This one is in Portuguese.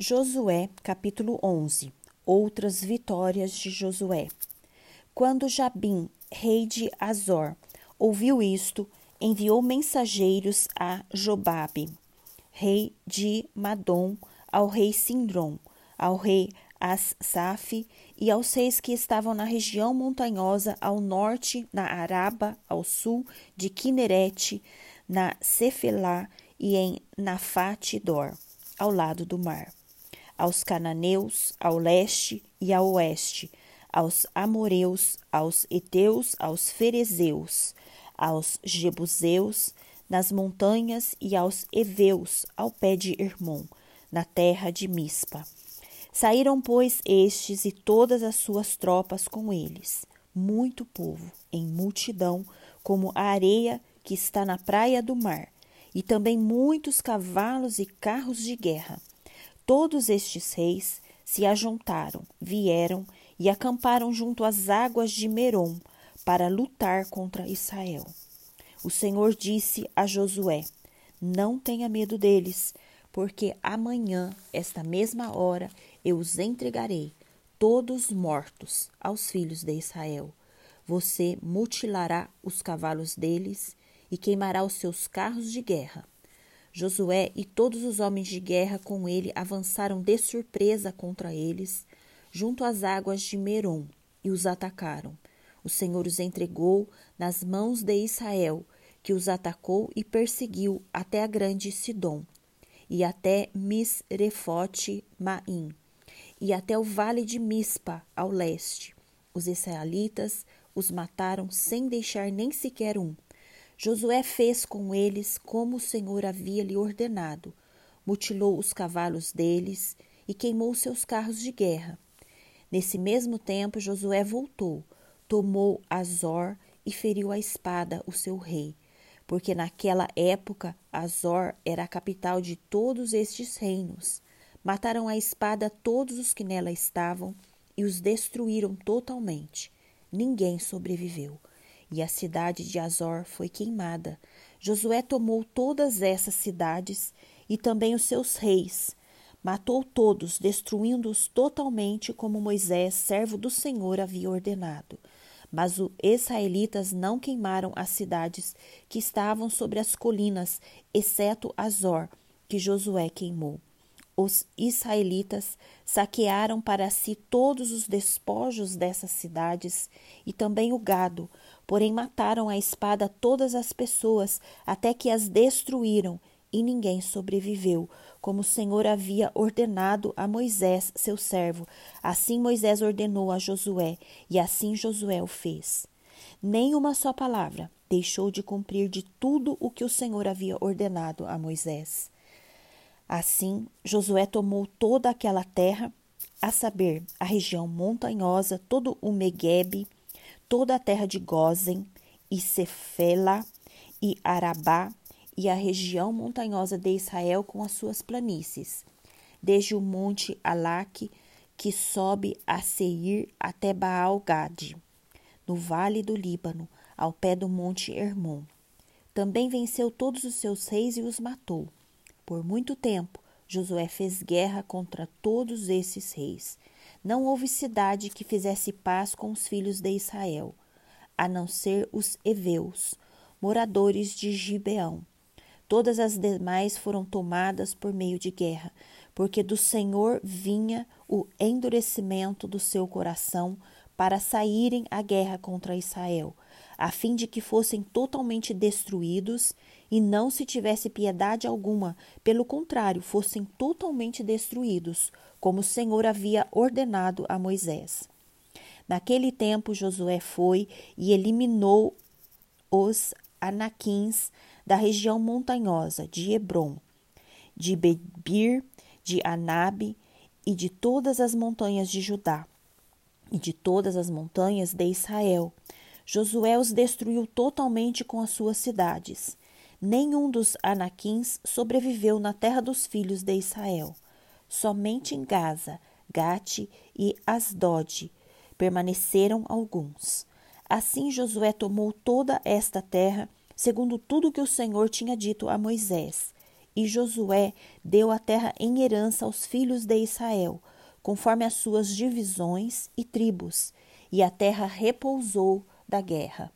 Josué, capítulo 11 Outras vitórias de Josué. Quando Jabim, rei de Azor, ouviu isto, enviou mensageiros a Jobabe, rei de Madom, ao rei Sindrom, ao rei Assaf e aos reis que estavam na região montanhosa ao norte, na Araba, ao sul de Kinerete, na Cefelá e em Nafate Dor, ao lado do mar aos cananeus, ao leste e ao oeste, aos amoreus, aos heteus, aos ferezeus, aos jebuseus, nas montanhas e aos heveus, ao pé de Hermon, na terra de Mispa. Saíram, pois, estes e todas as suas tropas com eles, muito povo, em multidão, como a areia que está na praia do mar, e também muitos cavalos e carros de guerra. Todos estes reis se ajuntaram, vieram e acamparam junto às águas de Merom para lutar contra Israel. O Senhor disse a Josué: Não tenha medo deles, porque amanhã, esta mesma hora, eu os entregarei, todos mortos, aos filhos de Israel. Você mutilará os cavalos deles e queimará os seus carros de guerra. Josué e todos os homens de guerra com ele avançaram de surpresa contra eles, junto às águas de Merom, e os atacaram. O Senhor os entregou nas mãos de Israel, que os atacou e perseguiu até a grande Sidom, e até Misrefote Maim, e até o vale de Mispa, ao leste. Os israelitas os mataram sem deixar nem sequer um. Josué fez com eles como o Senhor havia lhe ordenado, mutilou os cavalos deles e queimou seus carros de guerra. Nesse mesmo tempo, Josué voltou, tomou Azor e feriu a espada o seu rei, porque naquela época Azor era a capital de todos estes reinos. Mataram a espada todos os que nela estavam e os destruíram totalmente. Ninguém sobreviveu e a cidade de Azor foi queimada. Josué tomou todas essas cidades e também os seus reis. Matou todos, destruindo-os totalmente, como Moisés, servo do Senhor, havia ordenado. Mas os israelitas não queimaram as cidades que estavam sobre as colinas, exceto Azor, que Josué queimou. Os israelitas saquearam para si todos os despojos dessas cidades e também o gado, Porém, mataram a espada todas as pessoas, até que as destruíram, e ninguém sobreviveu, como o Senhor havia ordenado a Moisés, seu servo. Assim Moisés ordenou a Josué, e assim Josué o fez. Nem uma só palavra deixou de cumprir de tudo o que o Senhor havia ordenado a Moisés. Assim, Josué tomou toda aquela terra, a saber, a região montanhosa, todo o Meguebe, toda a terra de Gozen, e Cefela, e Arabá, e a região montanhosa de Israel com as suas planícies, desde o monte Alaque, que sobe a Seir até Baal-Gade, no vale do Líbano, ao pé do monte Hermon. Também venceu todos os seus reis e os matou. Por muito tempo, Josué fez guerra contra todos esses reis. Não houve cidade que fizesse paz com os filhos de Israel, a não ser os heveus, moradores de Gibeão. Todas as demais foram tomadas por meio de guerra, porque do Senhor vinha o endurecimento do seu coração para saírem à guerra contra Israel, a fim de que fossem totalmente destruídos e não se tivesse piedade alguma, pelo contrário, fossem totalmente destruídos, como o Senhor havia ordenado a Moisés. Naquele tempo, Josué foi e eliminou os anaquins da região montanhosa de Hebron, de Bebir, de Anabe e de todas as montanhas de Judá e de todas as montanhas de Israel. Josué os destruiu totalmente com as suas cidades. Nenhum dos anaquins sobreviveu na terra dos filhos de Israel. Somente em Gaza, Gate e Asdod permaneceram alguns. Assim Josué tomou toda esta terra, segundo tudo que o Senhor tinha dito a Moisés, E Josué deu a terra em herança aos filhos de Israel, conforme as suas divisões e tribos, e a terra repousou da guerra.